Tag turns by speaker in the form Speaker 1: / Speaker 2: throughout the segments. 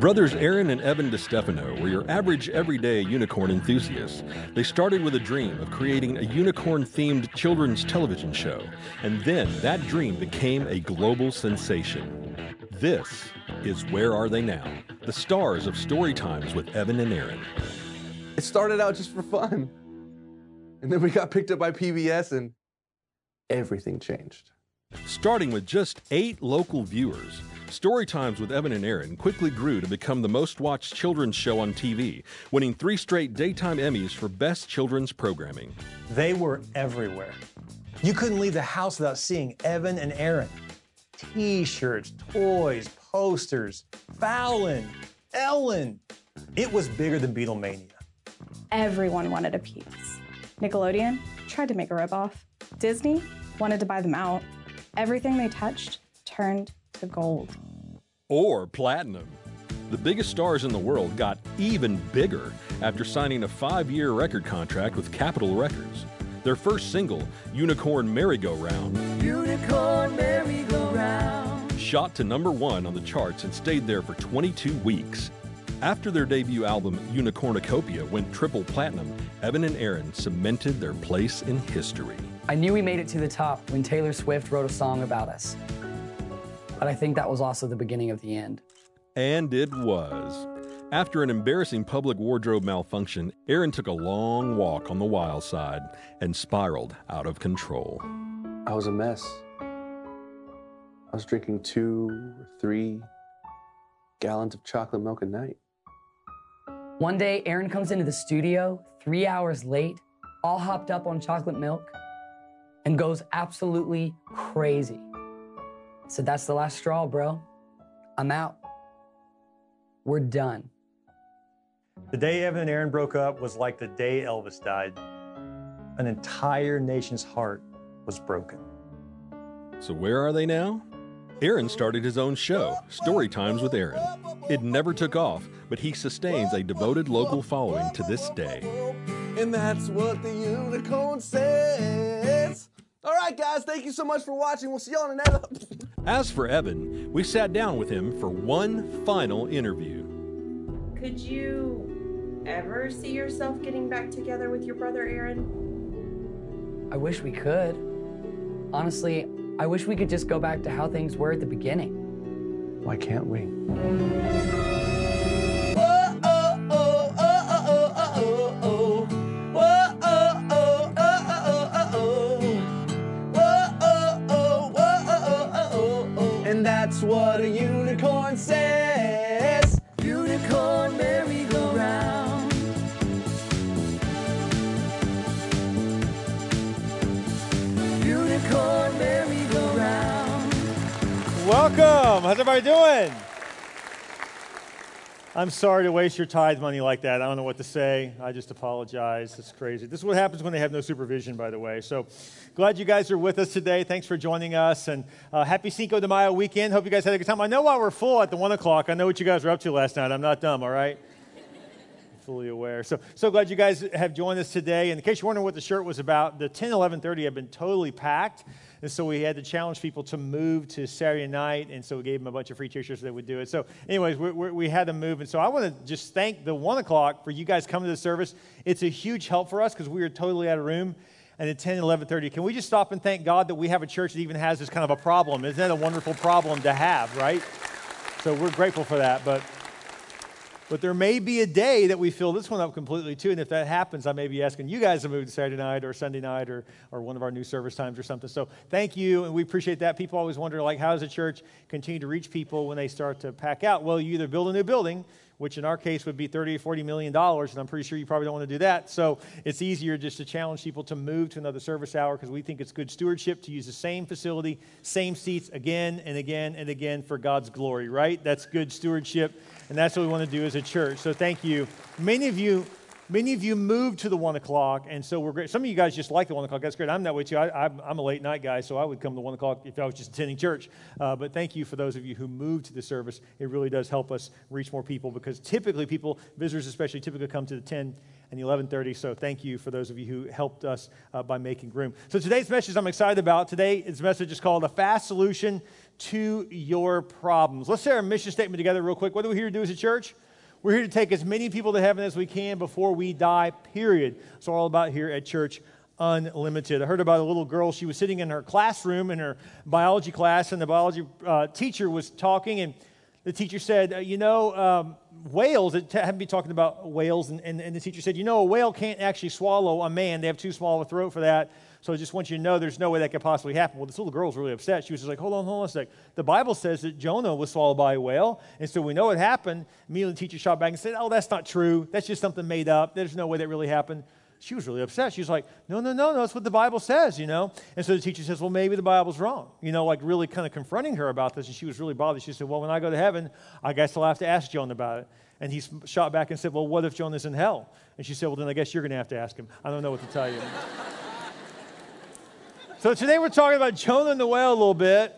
Speaker 1: Brothers Aaron and Evan DeStefano were your average everyday unicorn enthusiasts. They started with a dream of creating a unicorn themed children's television show, and then that dream became a global sensation. This is Where Are They Now? The stars of Story Times with Evan and Aaron.
Speaker 2: It started out just for fun. And then we got picked up by PBS and everything changed.
Speaker 1: Starting with just eight local viewers, Story Times with Evan and Aaron quickly grew to become the most watched children's show on TV, winning three straight daytime Emmys for Best Children's Programming.
Speaker 3: They were everywhere. You couldn't leave the house without seeing Evan and Aaron. T shirts, toys, posters, Fallon, Ellen. It was bigger than Beatlemania.
Speaker 4: Everyone wanted a piece. Nickelodeon tried to make a ripoff. Disney wanted to buy them out. Everything they touched turned to gold.
Speaker 1: Or platinum. The biggest stars in the world got even bigger after signing a five year record contract with Capitol Records. Their first single, Unicorn Merry-Go-Round,
Speaker 5: Unicorn merry-go-round.
Speaker 1: shot to number one on the charts and stayed there for 22 weeks. After their debut album, Unicornucopia, went triple platinum, Evan and Aaron cemented their place in history.
Speaker 6: I knew we made it to the top when Taylor Swift wrote a song about us. But I think that was also the beginning of the end.
Speaker 1: And it was. After an embarrassing public wardrobe malfunction, Aaron took a long walk on the wild side and spiraled out of control.
Speaker 2: I was a mess. I was drinking two or three gallons of chocolate milk a night.
Speaker 6: One day, Aaron comes into the studio three hours late, all hopped up on chocolate milk, and goes absolutely crazy. I said, That's the last straw, bro. I'm out. We're done.
Speaker 3: The day Evan and Aaron broke up was like the day Elvis died. An entire nation's heart was broken.
Speaker 1: So, where are they now? Aaron started his own show, Story Times with Aaron. It never took off, but he sustains a devoted local following to this day.
Speaker 2: And that's what the unicorn says. All right, guys, thank you so much for watching. We'll see you on the next.
Speaker 1: As for Evan, we sat down with him for one final interview.
Speaker 7: Could you ever see yourself getting back together with your brother Aaron?
Speaker 6: I wish we could. Honestly, I wish we could just go back to how things were at the beginning.
Speaker 2: Why can't we?
Speaker 3: Welcome. How's everybody doing? I'm sorry to waste your tithe money like that. I don't know what to say. I just apologize. It's crazy. This is what happens when they have no supervision, by the way. So glad you guys are with us today. Thanks for joining us. And uh, happy Cinco de Mayo weekend. Hope you guys had a good time. I know why we're full at the 1 o'clock. I know what you guys were up to last night. I'm not dumb, all right? Fully aware. So, so glad you guys have joined us today. And in case you're wondering what the shirt was about, the 10, 11, 30 have been totally packed. And so we had to challenge people to move to Saturday night. And so we gave them a bunch of free t-shirts so they would do it. So anyways, we, we, we had them move. And so I want to just thank the 1 o'clock for you guys coming to the service. It's a huge help for us because we were totally out of room. And at 10, 11, 30, can we just stop and thank God that we have a church that even has this kind of a problem? Isn't that a wonderful problem to have, right? So we're grateful for that. But but there may be a day that we fill this one up completely too. And if that happens, I may be asking you guys to move to Saturday night or Sunday night or, or one of our new service times or something. So thank you. And we appreciate that. People always wonder, like, how does a church continue to reach people when they start to pack out? Well, you either build a new building, which in our case would be 30 or 40 million dollars, and I'm pretty sure you probably don't want to do that. So it's easier just to challenge people to move to another service hour because we think it's good stewardship to use the same facility, same seats again and again and again for God's glory, right? That's good stewardship, and that's what we want to do as a church. So thank you. Many of you Many of you moved to the one o'clock, and so we're great. Some of you guys just like the one o'clock. That's great. I'm that way too. I, am a late night guy, so I would come to one o'clock if I was just attending church. Uh, but thank you for those of you who moved to the service. It really does help us reach more people because typically people, visitors especially, typically come to the 10 and the 11:30. So thank you for those of you who helped us uh, by making room. So today's message I'm excited about. Today's message is called "A Fast Solution to your problems. Let's say our mission statement together, real quick. What are we here to do as a church? We're here to take as many people to heaven as we can before we die, period. It's all about here at Church Unlimited. I heard about a little girl. She was sitting in her classroom in her biology class, and the biology uh, teacher was talking, and the teacher said, uh, You know, um, whales, it happened to be talking about whales, and, and, and the teacher said, You know, a whale can't actually swallow a man. They have too small of a throat for that. So I just want you to know there's no way that could possibly happen. Well, this little girl was really upset. She was just like, hold on, hold on a sec. The Bible says that Jonah was swallowed by a whale. And so we know it happened. Immediately the teacher shot back and said, oh, that's not true. That's just something made up. There's no way that really happened. She was really upset. She was like, no, no, no, no, that's what the Bible says, you know? And so the teacher says, well, maybe the Bible's wrong, you know, like really kind of confronting her about this. And she was really bothered. She said, well, when I go to heaven, I guess I'll have to ask Jonah about it. And he shot back and said, well, what if Jonah's in hell? And she said, well, then I guess you're going to have to ask him. I don't know what to tell you. So today we're talking about Jonah and the whale a little bit.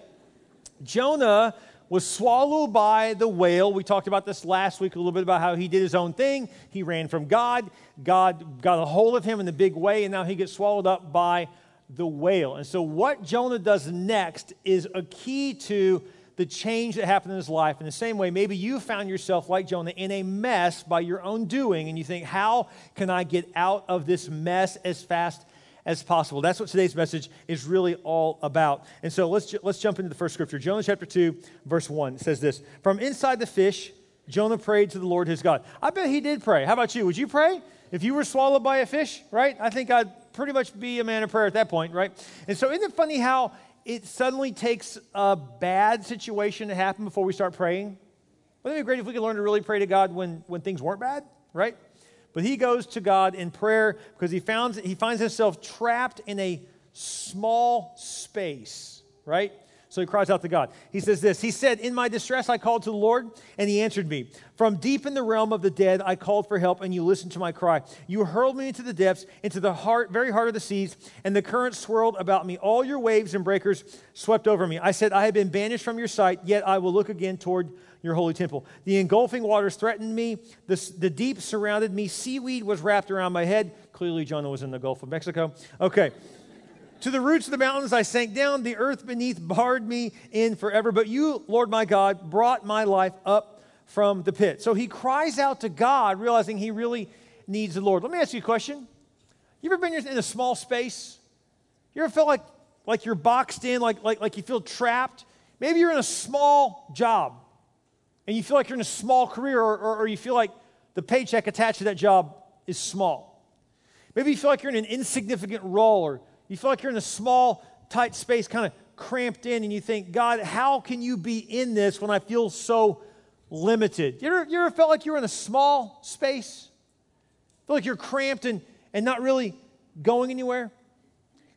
Speaker 3: Jonah was swallowed by the whale. We talked about this last week a little bit about how he did his own thing. He ran from God. God got a hold of him in a big way, and now he gets swallowed up by the whale. And so, what Jonah does next is a key to the change that happened in his life. In the same way, maybe you found yourself like Jonah in a mess by your own doing, and you think, How can I get out of this mess as fast as possible. That's what today's message is really all about. And so let's, let's jump into the first scripture. Jonah chapter 2, verse 1 says this From inside the fish, Jonah prayed to the Lord his God. I bet he did pray. How about you? Would you pray? If you were swallowed by a fish, right? I think I'd pretty much be a man of prayer at that point, right? And so isn't it funny how it suddenly takes a bad situation to happen before we start praying? Wouldn't it be great if we could learn to really pray to God when, when things weren't bad, right? But he goes to God in prayer because he, found, he finds himself trapped in a small space, right? So he cries out to God. He says this He said, In my distress, I called to the Lord, and he answered me. From deep in the realm of the dead, I called for help, and you listened to my cry. You hurled me into the depths, into the heart, very heart of the seas, and the current swirled about me. All your waves and breakers swept over me. I said, I have been banished from your sight, yet I will look again toward your holy temple. The engulfing waters threatened me. The, the deep surrounded me. Seaweed was wrapped around my head. Clearly, Jonah was in the Gulf of Mexico. Okay. to the roots of the mountains I sank down. The earth beneath barred me in forever. But you, Lord my God, brought my life up from the pit. So he cries out to God, realizing he really needs the Lord. Let me ask you a question. You ever been in a small space? You ever felt like, like you're boxed in, like, like, like you feel trapped? Maybe you're in a small job and you feel like you're in a small career, or, or, or you feel like the paycheck attached to that job is small. Maybe you feel like you're in an insignificant role, or you feel like you're in a small, tight space, kind of cramped in, and you think, God, how can you be in this when I feel so limited? You ever, you ever felt like you're in a small space? Feel like you're cramped and, and not really going anywhere?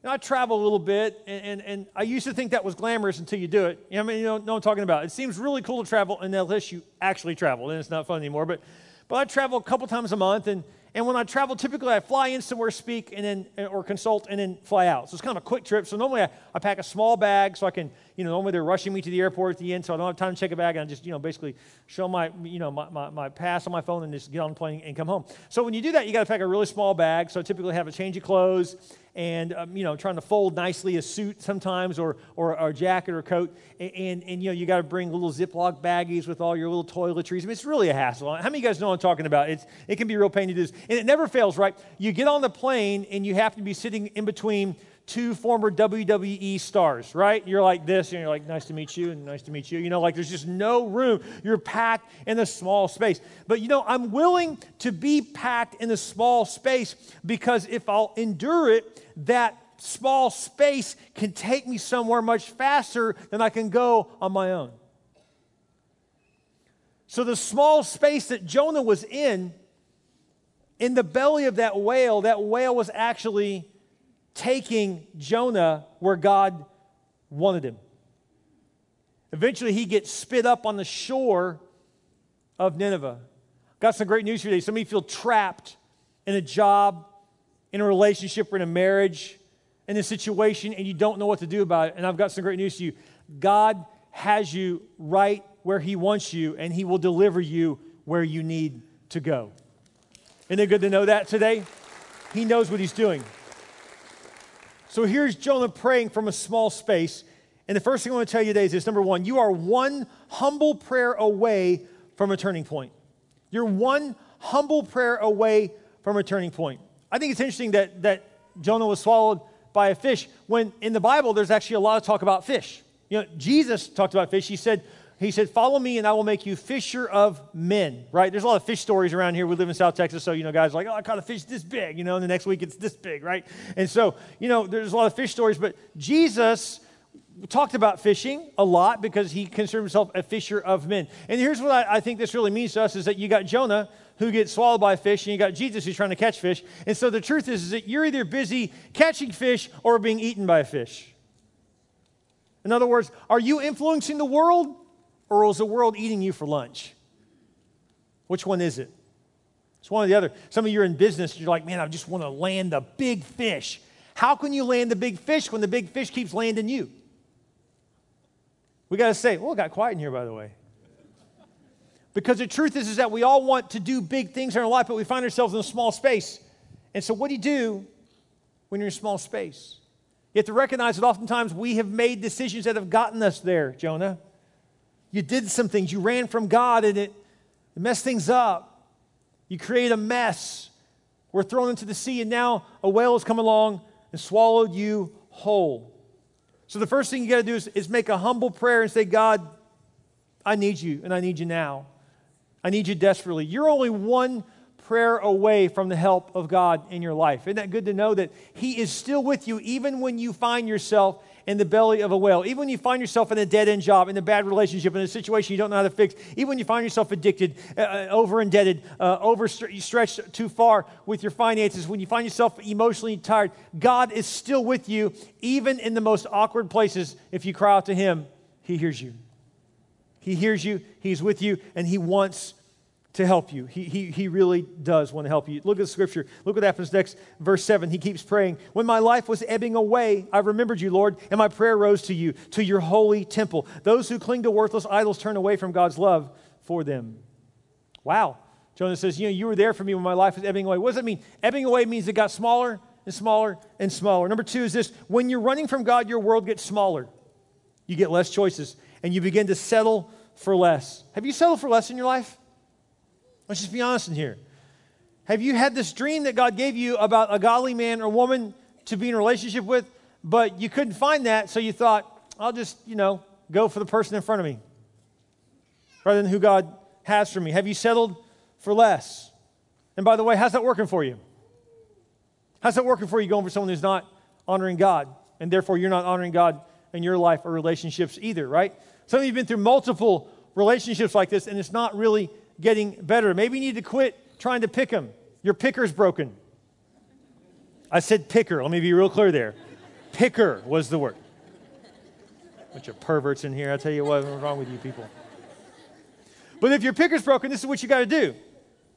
Speaker 3: I travel a little bit, and, and, and, I used to think that was glamorous until you do it. You know, I mean, you know, know what I'm talking about. It seems really cool to travel unless you actually travel, and it's not fun anymore. But, but I travel a couple times a month, and, and when I travel, typically I fly in somewhere, speak, and then or consult, and then fly out. So it's kind of a quick trip. So normally I, I pack a small bag so I can, you know, normally they're rushing me to the airport at the end, so I don't have time to check a bag, and I just, you know, basically show my, you know, my, my, my pass on my phone and just get on the plane and come home. So when you do that, you got to pack a really small bag. So I typically have a change of clothes and um, you know trying to fold nicely a suit sometimes or, or, or a jacket or coat. And, and, and you know you got to bring little ziploc baggies with all your little toiletries. I mean, it's really a hassle. How many of you guys know what i'm talking about? It's, it can be a real pain to do this. And it never fails right? You get on the plane and you have to be sitting in between two former WWE stars, right? You're like this, and you're like, nice to meet you, and nice to meet you. You know, like there's just no room. You're packed in a small space. But you know, I'm willing to be packed in a small space because if I'll endure it, that small space can take me somewhere much faster than I can go on my own. So, the small space that Jonah was in, in the belly of that whale, that whale was actually taking Jonah where God wanted him. Eventually, he gets spit up on the shore of Nineveh. Got some great news for you today. Some of you feel trapped in a job, in a relationship, or in a marriage, in a situation, and you don't know what to do about it. And I've got some great news to you. God has you right where He wants you, and He will deliver you where you need to go. Isn't it good to know that today? He knows what He's doing. So here's Jonah praying from a small space. And the first thing I want to tell you today is this number one, you are one humble prayer away from a turning point. You're one humble prayer away from a turning point. I think it's interesting that, that Jonah was swallowed by a fish when in the Bible there's actually a lot of talk about fish. You know, Jesus talked about fish. He said, he said, Follow me and I will make you fisher of men, right? There's a lot of fish stories around here. We live in South Texas, so, you know, guys like, oh, I caught a fish this big, you know, and the next week it's this big, right? And so, you know, there's a lot of fish stories, but Jesus talked about fishing a lot because he considered himself a fisher of men. And here's what I, I think this really means to us is that you got Jonah who gets swallowed by a fish, and you got Jesus who's trying to catch fish. And so the truth is, is that you're either busy catching fish or being eaten by a fish. In other words, are you influencing the world or is the world eating you for lunch? Which one is it? It's one or the other. Some of you are in business, you're like, man, I just want to land the big fish. How can you land the big fish when the big fish keeps landing you? We got to say, well, it got quiet in here, by the way. Because the truth is, is that we all want to do big things in our life, but we find ourselves in a small space. And so, what do you do when you're in a small space? You have to recognize that oftentimes we have made decisions that have gotten us there, Jonah. You did some things, you ran from God, and it, it messed things up. You create a mess. We're thrown into the sea, and now a whale has come along and swallowed you whole. So, the first thing you got to do is, is make a humble prayer and say, God, I need you, and I need you now. I need you desperately. You're only one prayer away from the help of God in your life. Isn't that good to know that He is still with you even when you find yourself in the belly of a whale, even when you find yourself in a dead end job, in a bad relationship, in a situation you don't know how to fix, even when you find yourself addicted, uh, uh over indebted, uh, overstretched too far with your finances, when you find yourself emotionally tired, God is still with you, even in the most awkward places. If you cry out to Him, He hears you. He hears you, He's with you, and He wants to help you. He, he, he really does want to help you. Look at the scripture. Look what happens next. Verse 7. He keeps praying. When my life was ebbing away, I remembered you, Lord, and my prayer rose to you, to your holy temple. Those who cling to worthless idols turn away from God's love for them. Wow. Jonah says, You know, you were there for me when my life was ebbing away. What does that mean? Ebbing away means it got smaller and smaller and smaller. Number two is this when you're running from God, your world gets smaller. You get less choices, and you begin to settle for less. Have you settled for less in your life? Let's just be honest in here. Have you had this dream that God gave you about a godly man or woman to be in a relationship with, but you couldn't find that, so you thought, I'll just, you know, go for the person in front of me rather than who God has for me? Have you settled for less? And by the way, how's that working for you? How's that working for you going for someone who's not honoring God? And therefore, you're not honoring God in your life or relationships either, right? Some of you have been through multiple relationships like this, and it's not really getting better. Maybe you need to quit trying to pick them. Your picker's broken. I said picker. Let me be real clear there. Picker was the word. Bunch of perverts in here. I tell you what, what's wrong with you people? But if your picker's broken, this is what you got to do.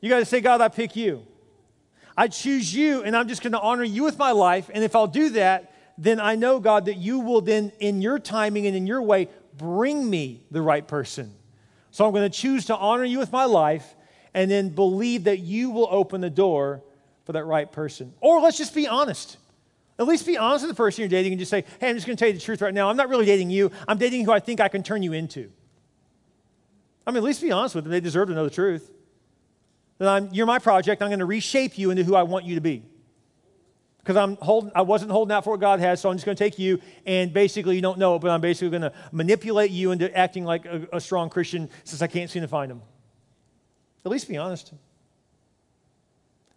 Speaker 3: You got to say, God, I pick you. I choose you, and I'm just going to honor you with my life. And if I'll do that, then I know, God, that you will then, in your timing and in your way, bring me the right person. So I'm going to choose to honor you with my life and then believe that you will open the door for that right person. Or let's just be honest. At least be honest with the person you're dating and just say, hey, I'm just going to tell you the truth right now. I'm not really dating you. I'm dating who I think I can turn you into. I mean, at least be honest with them. They deserve to know the truth. That I'm, you're my project. I'm going to reshape you into who I want you to be because I'm holding, I wasn't holding out for what God has, so I'm just going to take you and basically you don't know it, but I'm basically going to manipulate you into acting like a, a strong Christian since I can't seem to find him. At least be honest.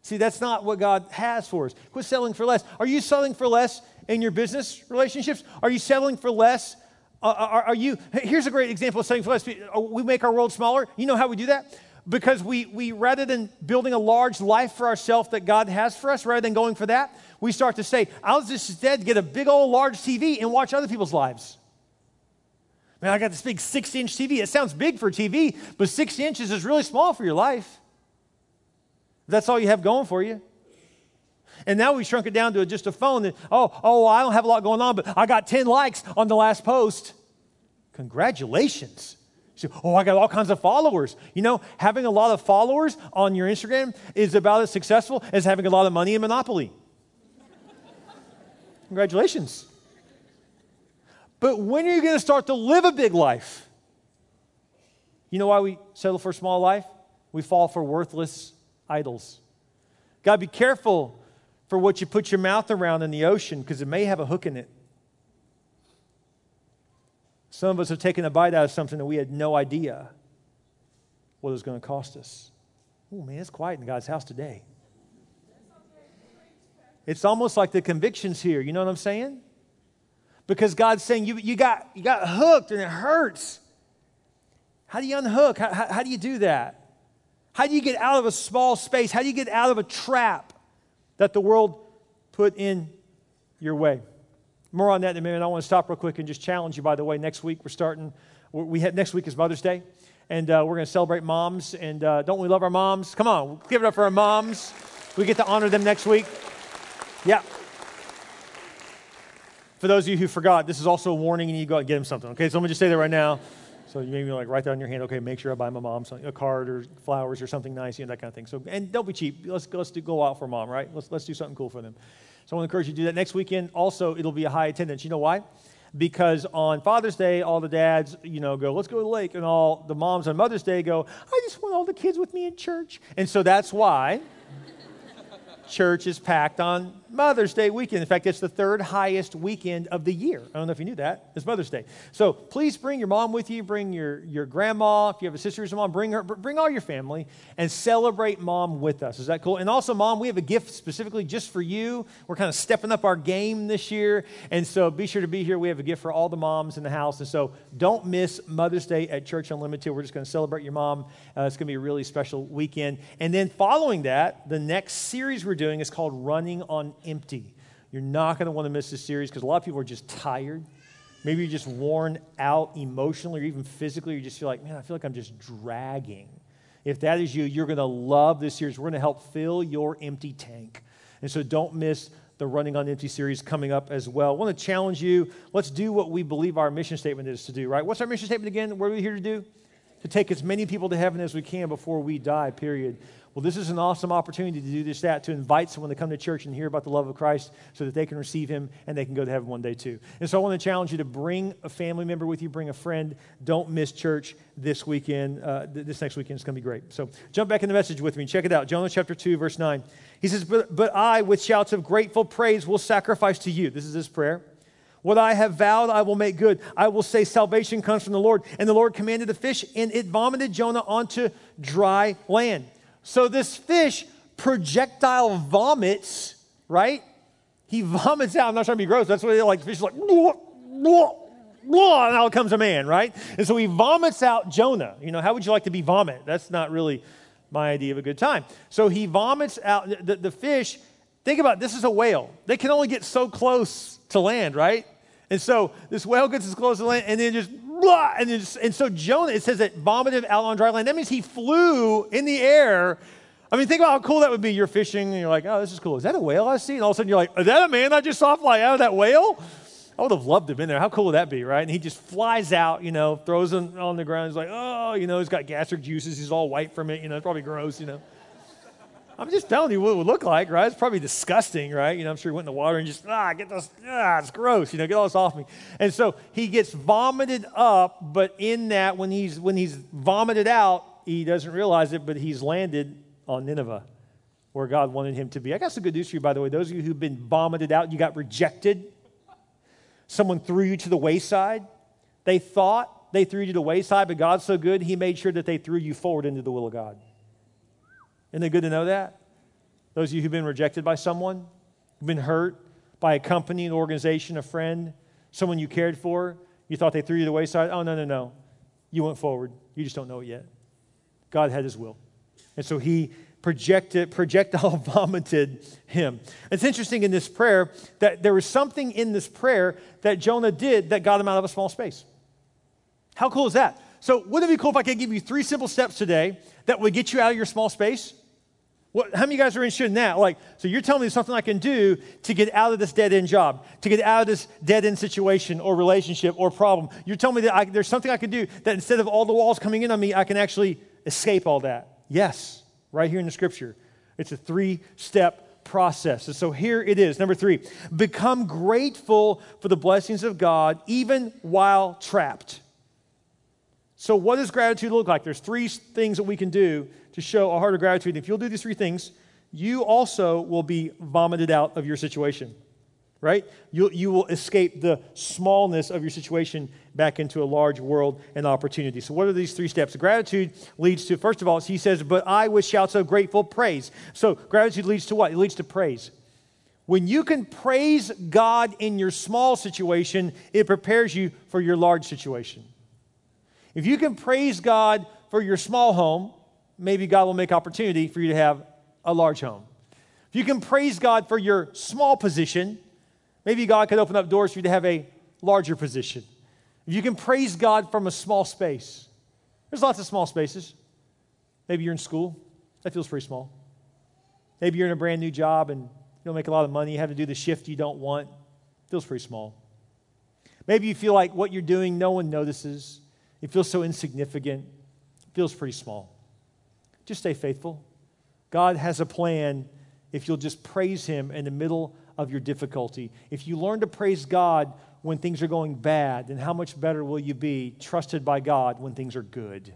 Speaker 3: See, that's not what God has for us. Quit selling for less. Are you selling for less in your business relationships? Are you selling for less? Uh, are, are, you? Here's a great example of selling for less. We make our world smaller. You know how we do that? Because we, we rather than building a large life for ourselves that God has for us, rather than going for that, we start to say, I'll just instead get a big old large TV and watch other people's lives. Man, I got this big six inch TV. It sounds big for TV, but six inches is really small for your life. That's all you have going for you. And now we shrunk it down to just a phone that, oh, oh, I don't have a lot going on, but I got 10 likes on the last post. Congratulations. Say, oh, I got all kinds of followers. You know, having a lot of followers on your Instagram is about as successful as having a lot of money in Monopoly. Congratulations. But when are you going to start to live a big life? You know why we settle for a small life? We fall for worthless idols. God, be careful for what you put your mouth around in the ocean because it may have a hook in it. Some of us have taken a bite out of something that we had no idea what it was going to cost us. Oh, man, it's quiet in God's house today. It's almost like the convictions here. You know what I'm saying? Because God's saying you, you, got, you got hooked and it hurts. How do you unhook? How, how, how do you do that? How do you get out of a small space? How do you get out of a trap that the world put in your way? More on that in a minute. I want to stop real quick and just challenge you. By the way, next week we're starting. We have next week is Mother's Day, and uh, we're going to celebrate moms. And uh, don't we love our moms? Come on, give it up for our moms. We get to honor them next week. Yeah. For those of you who forgot, this is also a warning, and you go out and get them something. Okay, so let me just say that right now. So you maybe like write that on your hand. Okay, make sure I buy my mom a card or flowers or something nice, you know that kind of thing. So and don't be cheap. Let's let's do, go out for mom, right? Let's let's do something cool for them. So I want to encourage you to do that next weekend. Also, it'll be a high attendance. You know why? Because on Father's Day, all the dads, you know, go, let's go to the lake, and all the moms on Mother's Day go, I just want all the kids with me in church. And so that's why church is packed on Mother's Day weekend. In fact, it's the third highest weekend of the year. I don't know if you knew that. It's Mother's Day. So please bring your mom with you. Bring your, your grandma. If you have a sister who's a mom, bring her. Bring all your family and celebrate mom with us. Is that cool? And also, mom, we have a gift specifically just for you. We're kind of stepping up our game this year. And so be sure to be here. We have a gift for all the moms in the house. And so don't miss Mother's Day at Church Unlimited. We're just going to celebrate your mom. Uh, it's going to be a really special weekend. And then following that, the next series we're doing is called Running on Empty. You're not going to want to miss this series because a lot of people are just tired. Maybe you're just worn out emotionally or even physically. You just feel like, man, I feel like I'm just dragging. If that is you, you're going to love this series. We're going to help fill your empty tank. And so don't miss the Running on Empty series coming up as well. I want to challenge you. Let's do what we believe our mission statement is to do, right? What's our mission statement again? What are we here to do? To take as many people to heaven as we can before we die, period. Well, this is an awesome opportunity to do just that, to invite someone to come to church and hear about the love of Christ so that they can receive him and they can go to heaven one day too. And so I want to challenge you to bring a family member with you, bring a friend. Don't miss church this weekend. Uh, this next weekend is going to be great. So jump back in the message with me. And check it out. Jonah chapter 2, verse 9. He says, But, but I, with shouts of grateful praise, will sacrifice to you. This is his prayer. What I have vowed, I will make good. I will say, Salvation comes from the Lord. And the Lord commanded the fish, and it vomited Jonah onto dry land. So this fish projectile vomits, right? He vomits out. I'm not trying to be gross. That's what they like. The fish is like, blah, and out comes a man, right? And so he vomits out Jonah. You know, how would you like to be vomit? That's not really my idea of a good time. So he vomits out the, the fish. Think about it, this is a whale. They can only get so close to land, right? And so this whale gets as close to land and then just blah, and, just, and so Jonah, it says that vomited out on dry land. That means he flew in the air. I mean, think about how cool that would be. You're fishing and you're like, oh, this is cool. Is that a whale I see? And all of a sudden you're like, is that a man I just saw fly out of that whale? I would have loved to have been there. How cool would that be, right? And he just flies out, you know, throws him on the ground. He's like, oh, you know, he's got gastric juices. He's all white from it. You know, it's probably gross, you know. I'm just telling you what it would look like, right? It's probably disgusting, right? You know, I'm sure he went in the water and just, ah, get this, ah, it's gross, you know, get all this off me. And so he gets vomited up, but in that, when he's, when he's vomited out, he doesn't realize it, but he's landed on Nineveh, where God wanted him to be. I got some good news for you, by the way. Those of you who've been vomited out, you got rejected, someone threw you to the wayside. They thought they threw you to the wayside, but God's so good, he made sure that they threw you forward into the will of God. Isn't it good to know that? Those of you who've been rejected by someone, who've been hurt by a company, an organization, a friend, someone you cared for, you thought they threw you to the wayside. Oh, no, no, no. You went forward. You just don't know it yet. God had his will. And so he projected, projectile vomited him. It's interesting in this prayer that there was something in this prayer that Jonah did that got him out of a small space. How cool is that? So, wouldn't it be cool if I could give you three simple steps today that would get you out of your small space? What, how many of you guys are interested in that? Like, so you're telling me there's something I can do to get out of this dead end job, to get out of this dead end situation or relationship or problem. You're telling me that I, there's something I can do that instead of all the walls coming in on me, I can actually escape all that. Yes, right here in the scripture. It's a three step process. And so here it is. Number three, become grateful for the blessings of God even while trapped. So, what does gratitude look like? There's three things that we can do to show a heart of gratitude. If you'll do these three things, you also will be vomited out of your situation, right? You, you will escape the smallness of your situation back into a large world and opportunity. So, what are these three steps? Gratitude leads to, first of all, he says, But I with shouts of grateful praise. So, gratitude leads to what? It leads to praise. When you can praise God in your small situation, it prepares you for your large situation. If you can praise God for your small home, maybe God will make opportunity for you to have a large home. If you can praise God for your small position, maybe God could open up doors for you to have a larger position. If you can praise God from a small space, there's lots of small spaces. Maybe you're in school, that feels pretty small. Maybe you're in a brand new job and you don't make a lot of money, you have to do the shift you don't want, feels pretty small. Maybe you feel like what you're doing, no one notices. It feels so insignificant. It feels pretty small. Just stay faithful. God has a plan if you'll just praise Him in the middle of your difficulty. If you learn to praise God when things are going bad, then how much better will you be trusted by God when things are good?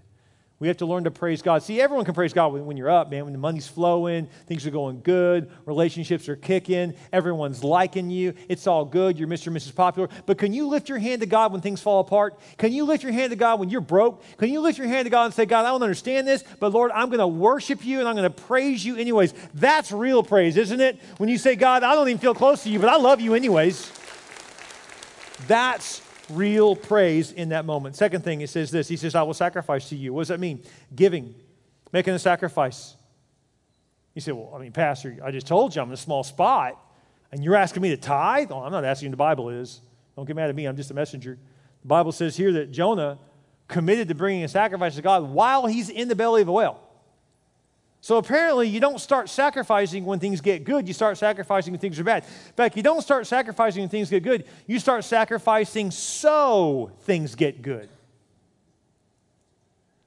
Speaker 3: We have to learn to praise God. See, everyone can praise God when, you're up, man, when the money's flowing, things are going good, relationships are kicking, everyone's liking you, it's all good, you're Mr. and Mrs. Popular. But can you lift your hand to God when things fall apart? Can you lift your hand to God when you're broke? Can you lift your hand to God and say, God, I don't understand this, but Lord, I'm going to worship you and I'm going to praise you anyways? That's real praise, isn't it? When you say, God, I don't even feel close to you, but I love you anyways. That's real praise in that moment. Second thing, he says this He says, I will sacrifice to you. What does that mean? Giving, making a sacrifice. You say, Well, I mean, Pastor, I just told you I'm in a small spot, and you're asking me to tithe? I'm not asking, you, the Bible is. Don't get mad at me, I'm just a messenger. The Bible says here that Jonah committed to bringing a sacrifice to God while he's in the belly of a whale. So apparently, you don't start sacrificing when things get good. You start sacrificing when things are bad. In fact, you don't start sacrificing when things get good. You start sacrificing so things get good.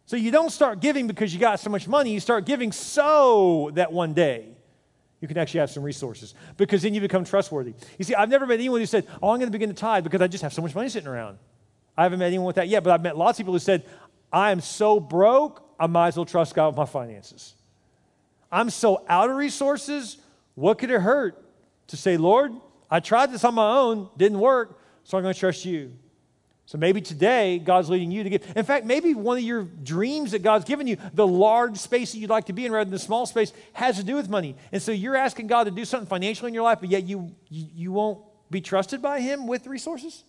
Speaker 3: So you don't start giving because you got so much money. You start giving so that one day you can actually have some resources because then you become trustworthy. You see, I've never met anyone who said, Oh, I'm going to begin to tithe because I just have so much money sitting around. I haven't met anyone with that yet, but I've met lots of people who said, I am so broke, I might as well trust God with my finances. I'm so out of resources, what could it hurt to say, Lord, I tried this on my own, didn't work, so I'm going to trust you. So maybe today God's leading you to give. In fact, maybe one of your dreams that God's given you, the large space that you'd like to be in rather than the small space, has to do with money. And so you're asking God to do something financially in your life, but yet you, you, won't be trusted by Him with resources.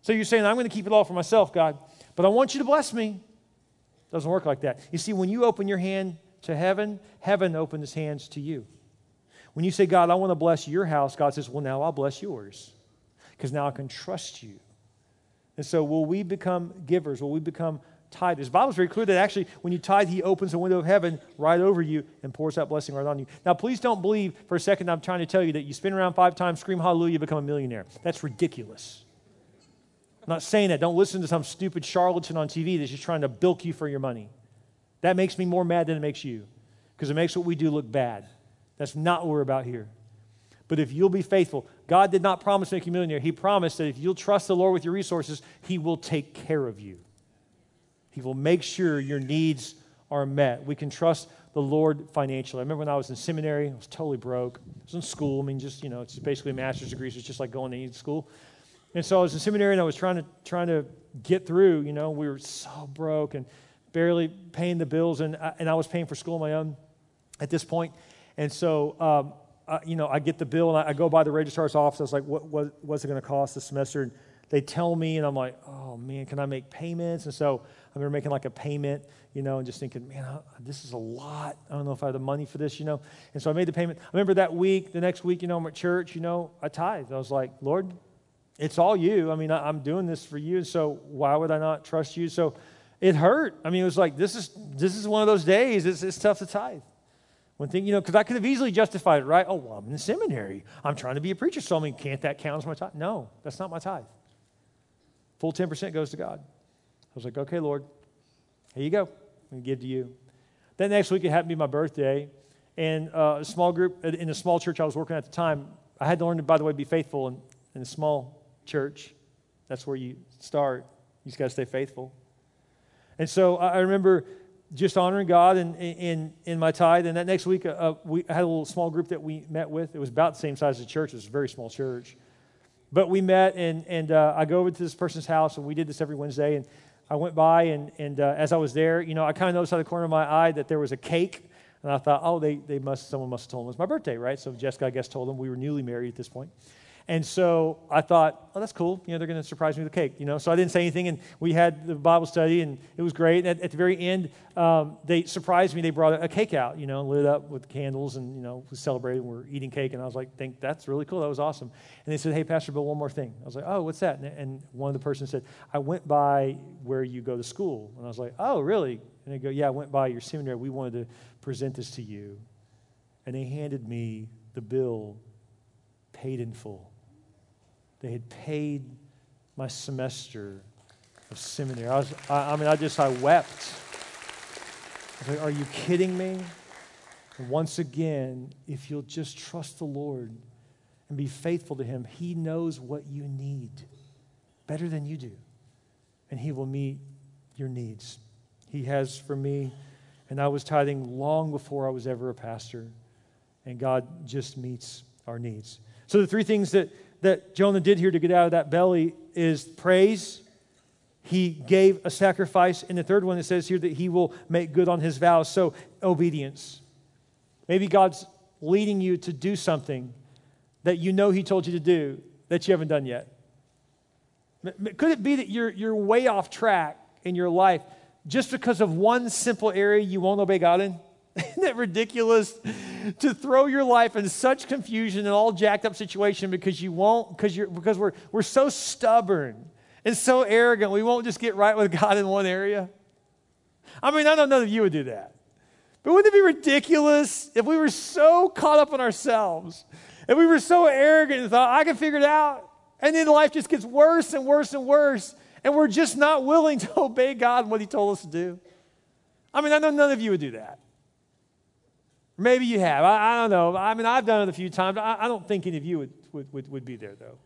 Speaker 3: So you're saying, I'm going to keep it all for myself, God, but I want you to bless me. Doesn't work like that. You see, when you open your hand to heaven, heaven opens his hands to you. When you say, God, I want to bless your house, God says, Well, now I'll bless yours because now I can trust you. And so, will we become givers? Will we become tithers? The Bible's very clear that actually, when you tithe, He opens the window of heaven right over you and pours that blessing right on you. Now, please don't believe for a second I'm trying to tell you that you spin around five times, scream hallelujah, become a millionaire. That's ridiculous. I'm not saying that. Don't listen to some stupid charlatan on TV that's just trying to bilk you for your money. That makes me more mad than it makes you because it makes what we do look bad. That's not what we're about here. But if you'll be faithful, God did not promise to make you millionaire. He promised that if you'll trust the Lord with your resources, He will take care of you. He will make sure your needs are met. We can trust the Lord financially. I remember when I was in seminary, I was totally broke. I was in school. I mean, just, you know, it's basically a master's degree, so it's just like going to school. And so I was in seminary and I was trying to, trying to get through, you know, we were so broke. And barely paying the bills, and I, and I was paying for school on my own at this point. And so, um, uh, you know, I get the bill, and I, I, go by the registrar's office. I was like, what, what what's it going to cost this semester? And they tell me, and I'm like, oh man, can I make payments? And so I remember making like a payment, you know, and just thinking, man, this is a lot. I don't know if I have the money for this, you know. And so I made the payment. I remember that week, the next week, you know, I'm at church, you know, I tithe. I was like, Lord, it's all you. I mean, I, I'm doing this for you, so why would I not trust you? So it hurt. I mean, it was like, this is, this is one of those days. It's, it's tough to tithe. One thing, you know, because I could have easily justified it, right? Oh, well, I'm in seminary. I'm trying to be a preacher, so I mean, can't that count as my tithe? No, that's not my tithe. Full 10% goes to God. I was like, okay, Lord, here you go. I'm going to give to you. Then next week, it happened to be my birthday. And uh, a small group in a small church I was working at the time, I had to learn to, by the way, be faithful in, in a small church. That's where you start. You just got to stay faithful. And so I remember just honoring God in, in, in my tithe. And that next week, uh, we had a little small group that we met with. It was about the same size as the church. It was a very small church. But we met, and, and uh, I go over to this person's house, and we did this every Wednesday. And I went by, and, and uh, as I was there, you know, I kind of noticed out of the corner of my eye that there was a cake. And I thought, oh, they, they must, someone must have told them it was my birthday, right? So Jessica, I guess, told them we were newly married at this point. And so I thought, oh, that's cool. You know, they're going to surprise me with a cake. You know, so I didn't say anything, and we had the Bible study, and it was great. And at, at the very end, um, they surprised me. They brought a, cake out, you know, lit up with candles, and you know, we celebrated. And we're eating cake, and I was like, think that's really cool. That was awesome. And they said, hey, Pastor Bill, one more thing. I was like, oh, what's that? And, and one of the persons said, I went by where you go to school, and I was like, oh, really? And they go, yeah, I went by your seminary. We wanted to present this to you, and they handed me the bill, paid in full. They had paid my semester of seminary. I, was, I, I mean, I just, I wept. I was like, are you kidding me? And once again, if you'll just trust the Lord and be faithful to Him, He knows what you need better than you do. And He will meet your needs. He has for me, and I was tithing long before I was ever a pastor. And God just meets our needs. So the three things that that Jonah did here to get out of that belly is praise. He gave a sacrifice. And the third one, it says here that he will make good on his vows. So, obedience. Maybe God's leading you to do something that you know he told you to do that you haven't done yet. Could it be that you're, you're way off track in your life just because of one simple area you won't obey God in? Isn't that ridiculous? to throw your life in such confusion and all jacked up situation because you won't, because you're because we're we're so stubborn and so arrogant, we won't just get right with God in one area. I mean, I don't know none of you would do that. But wouldn't it be ridiculous if we were so caught up in ourselves, if we were so arrogant and thought, I can figure it out, and then life just gets worse and worse and worse, and we're just not willing to obey God and what He told us to do? I mean, I know none of you would do that. Maybe you have. I, I, don't know. I mean, I've done it a few times. I, I don't think any of you would, would, would, would be there, though.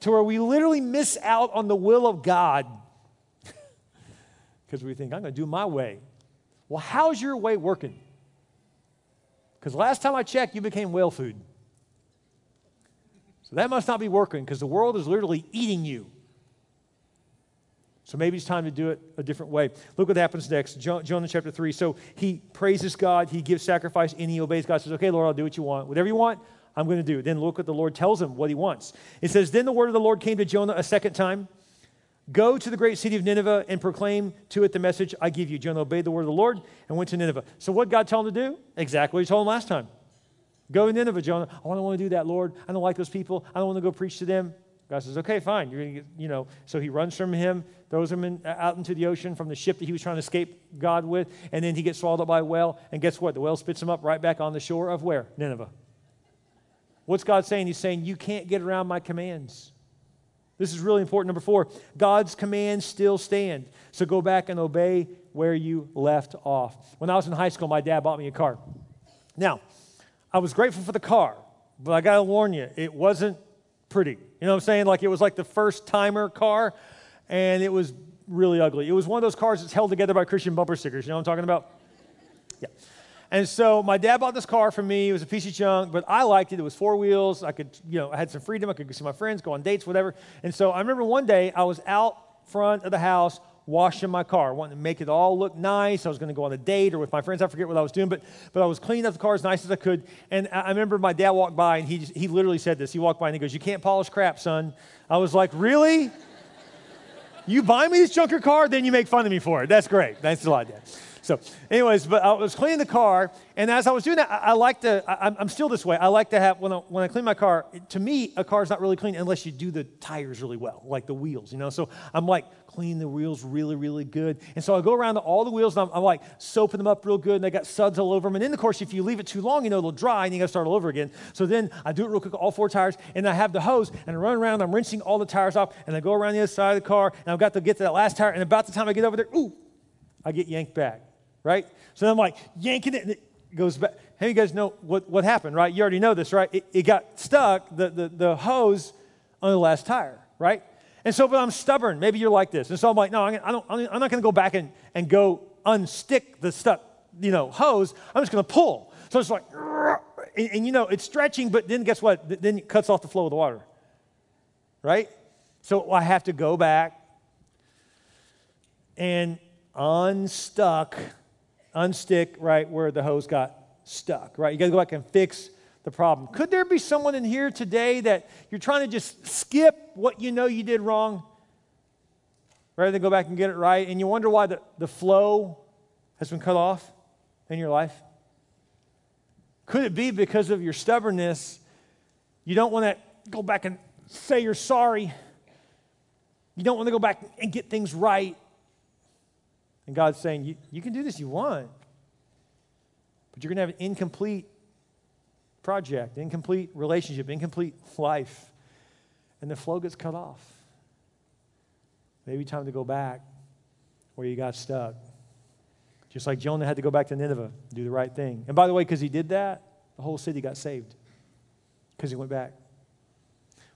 Speaker 3: To where we literally miss out on the will of God because we think, I'm going to do my way. Well, how's your way working? Because last time I checked, you became whale food. So that must not be working because the world is literally eating you. So maybe it's time to do it a different way. Look what happens next. Jonah chapter 3. So he praises God, he gives sacrifice, and he obeys God. Says, Okay, Lord, I'll do what you want. Whatever you want, I'm going to do. Then look what the Lord tells him what he wants. It says, Then the word of the Lord came to Jonah a second time. Go to the great city of Nineveh and proclaim to it the message I give you. Jonah obeyed the word of the Lord and went to Nineveh. So what God told him to do? Exactly what he told him last time. Go to Nineveh, Jonah. Oh, I don't want to do that, Lord. I don't like those people. I don't want to go preach to them. God says, okay, fine. You're get, you know. So he runs from him, throws him in, uh, out into the ocean from the ship that he was trying to escape God with, and then he gets swallowed up by a whale. And guess what? The whale spits him up right back on the shore of where? Nineveh. What's God saying? He's saying, you can't get around my commands. This is really important. Number four, God's commands still stand. So go back and obey where you left off. When I was in high school, my dad bought me a car. Now, I was grateful for the car, but I got to warn you, it wasn't pretty. You know what I'm saying? Like it was like the first timer car, and it was really ugly. It was one of those cars that's held together by Christian bumper stickers. You know what I'm talking about? Yeah. And so my dad bought this car for me. It was a piece of junk, but I liked it. It was four wheels. I could, you know, I had some freedom. I could see my friends, go on dates, whatever. And so I remember one day I was out front of the house washing my car, wanting to make it all look nice. I was going to go on a date or with my friends. I forget what I was doing, but, but I was cleaning up the car as nice as I could. And I remember my dad walked by and he, just, he literally said this. He walked by and he goes, You can't polish crap, son. I was like, Really? You buy me this junker car, then you make fun of me for it. That's great. Thanks a lot, Dad. So, anyways, but I was cleaning the car, and as I was doing that, I, I like to, I, am still this way. I like to have, when I, when I clean my car, to me, a car is not really clean unless you do the tires really well, like the wheels, you know? So I'm like, clean the wheels really, really good. And so I go around to all the wheels, and I'm, I'm, like soaping them up real good, and they got suds all over them. And then, of course, if you leave it too long, you know, it'll dry, and you got to start all over again. So then I do it real quick, all four tires, and I have the hose, and I run around, I'm rinsing all the tires off, and I go around the other side of the car, and I've got to get to that last tire, and about the time I get over there, ooh, I get yanked back, right? So then I'm like yanking it, and it, goes back. Hey, you guys know what, what happened, right? You already know this, right? It, it got stuck, the, the, the hose on the last tire, right? And so, but I'm stubborn. Maybe you're like this. And so I'm like, no, I'm, I don't, I'm not going to go back and, and go unstick the stuck, you know, hose. I'm just going to pull. So it's like, and, and, you know, it's stretching, but then guess what? Then it cuts off the flow of the water, right? So I have to go back and unstuck, unstick right where the hose got stuck, right? You got to go back and fix the problem. Could there be someone in here today that you're trying to just skip what you know you did wrong rather than go back and get it right, and you wonder why the, the flow has been cut off in your life? Could it be because of your stubbornness? You don't want to go back and say you're sorry. You don't want to go back and get things right. And God's saying, You, you can do this you want, but you're going to have an incomplete project, incomplete relationship, incomplete life. And the flow gets cut off. Maybe time to go back where you got stuck. Just like Jonah had to go back to Nineveh, do the right thing. And by the way, because he did that, the whole city got saved because he went back.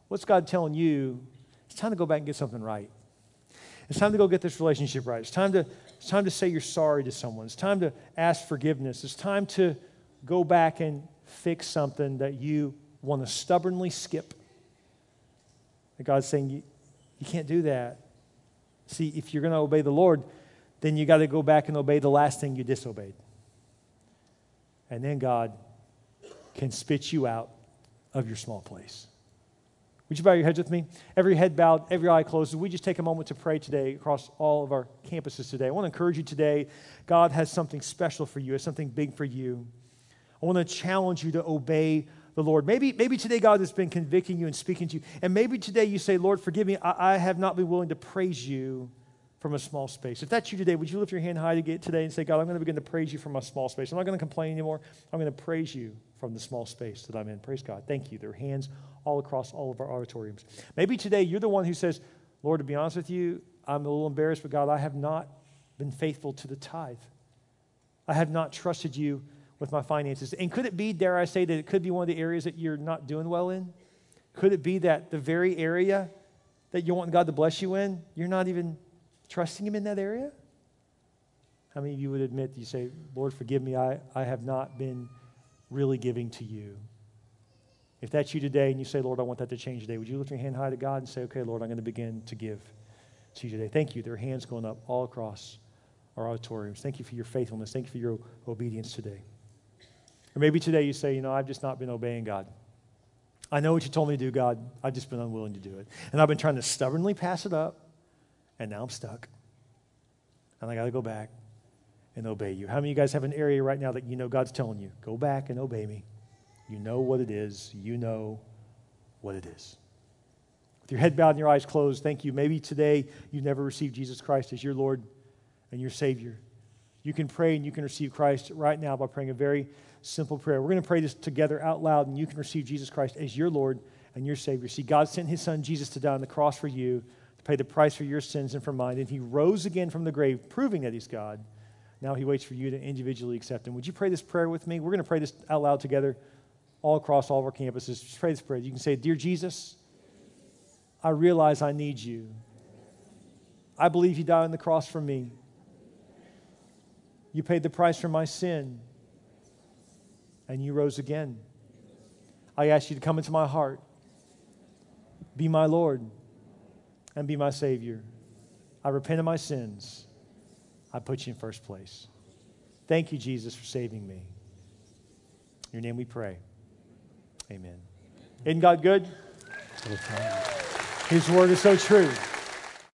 Speaker 3: What's God telling you? It's time to go back and get something right. It's time to go get this relationship right. It's time to, it's time to say you're sorry to someone. It's time to ask forgiveness. It's time to go back and fix something that you want to stubbornly skip. And God's saying, you, you can't do that. See, if you're going to obey the Lord, then you got to go back and obey the last thing you disobeyed. And then God can spit you out of your small place. Would you bow your heads with me? Every head bowed, every eye closed. We just take a moment to pray today across all of our campuses today. I want to encourage you today. God has something special for you, has something big for you. I want to challenge you to obey the Lord. Maybe, maybe today God has been convicting you and speaking to you. And maybe today you say, Lord, forgive me. I, I have not been willing to praise you from a small space. If that's you today, would you lift your hand high today and say, God, I'm going to begin to praise you from a small space. I'm not going to complain anymore. I'm going to praise you from the small space that I'm in. Praise God. Thank you. There are hands all across all of our auditoriums. Maybe today you're the one who says, Lord, to be honest with you, I'm a little embarrassed, but God, I have not been faithful to the tithe. I have not trusted you with my finances. And could it be, dare I say, that it could be one of the areas that you're not doing well in? Could it be that the very area that you want God to bless you in, you're not even trusting Him in that area? How many of you would admit, that you say, Lord, forgive me, I, I have not been really giving to you? If that's you today and you say, Lord, I want that to change today, would you lift your hand high to God and say, okay, Lord, I'm going to begin to give to you today? Thank you. There are hands going up all across our auditoriums. Thank you for your faithfulness. Thank you for your obedience today. Or maybe today you say, you know, I've just not been obeying God. I know what you told me to do, God. I've just been unwilling to do it. And I've been trying to stubbornly pass it up, and now I'm stuck. And I got to go back and obey you. How many of you guys have an area right now that you know God's telling you, go back and obey me? You know what it is. You know what it is. With your head bowed and your eyes closed, thank you. Maybe today you've never received Jesus Christ as your Lord and your Savior. You can pray and you can receive Christ right now by praying a very simple prayer. We're going to pray this together out loud, and you can receive Jesus Christ as your Lord and your Savior. See, God sent His Son Jesus to die on the cross for you, to pay the price for your sins and for mine, and He rose again from the grave, proving that He's God. Now He waits for you to individually accept Him. Would you pray this prayer with me? We're going to pray this out loud together, all across all of our campuses. Just pray this prayer. You can say, Dear Jesus, I realize I need you. I believe you died on the cross for me. You paid the price for my sin and you rose again. I ask you to come into my heart, be my Lord, and be my Savior. I repent of my sins. I put you in first place. Thank you, Jesus, for saving me. In your name we pray. Amen. Isn't God good? His word is so true.